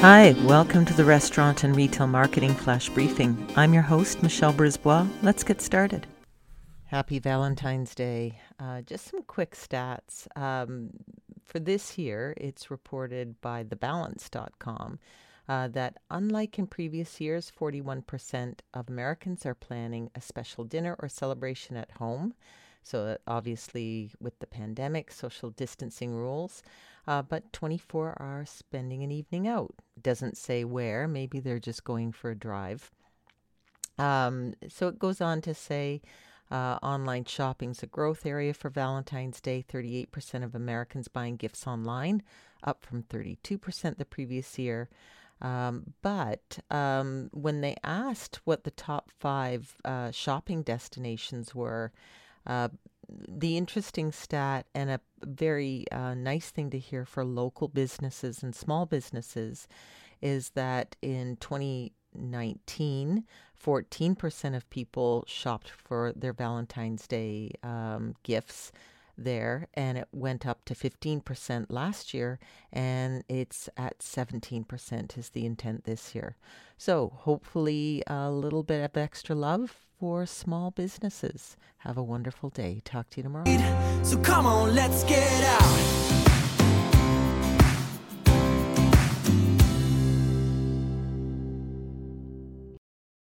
Hi, welcome to the Restaurant and Retail Marketing Flash Briefing. I'm your host, Michelle Brisbois. Let's get started. Happy Valentine's Day. Uh, just some quick stats. Um, for this year, it's reported by thebalance.com uh, that unlike in previous years, 41% of Americans are planning a special dinner or celebration at home. So, obviously, with the pandemic, social distancing rules, uh, but 24 are spending an evening out. Doesn't say where, maybe they're just going for a drive. Um, so, it goes on to say uh, online shopping's a growth area for Valentine's Day. 38% of Americans buying gifts online, up from 32% the previous year. Um, but um, when they asked what the top five uh, shopping destinations were, uh, the interesting stat and a very uh, nice thing to hear for local businesses and small businesses is that in 2019, 14% of people shopped for their Valentine's Day um, gifts there, and it went up to 15% last year, and it's at 17% is the intent this year. So, hopefully, a little bit of extra love for small businesses. Have a wonderful day. Talk to you tomorrow. So come on, let's get out.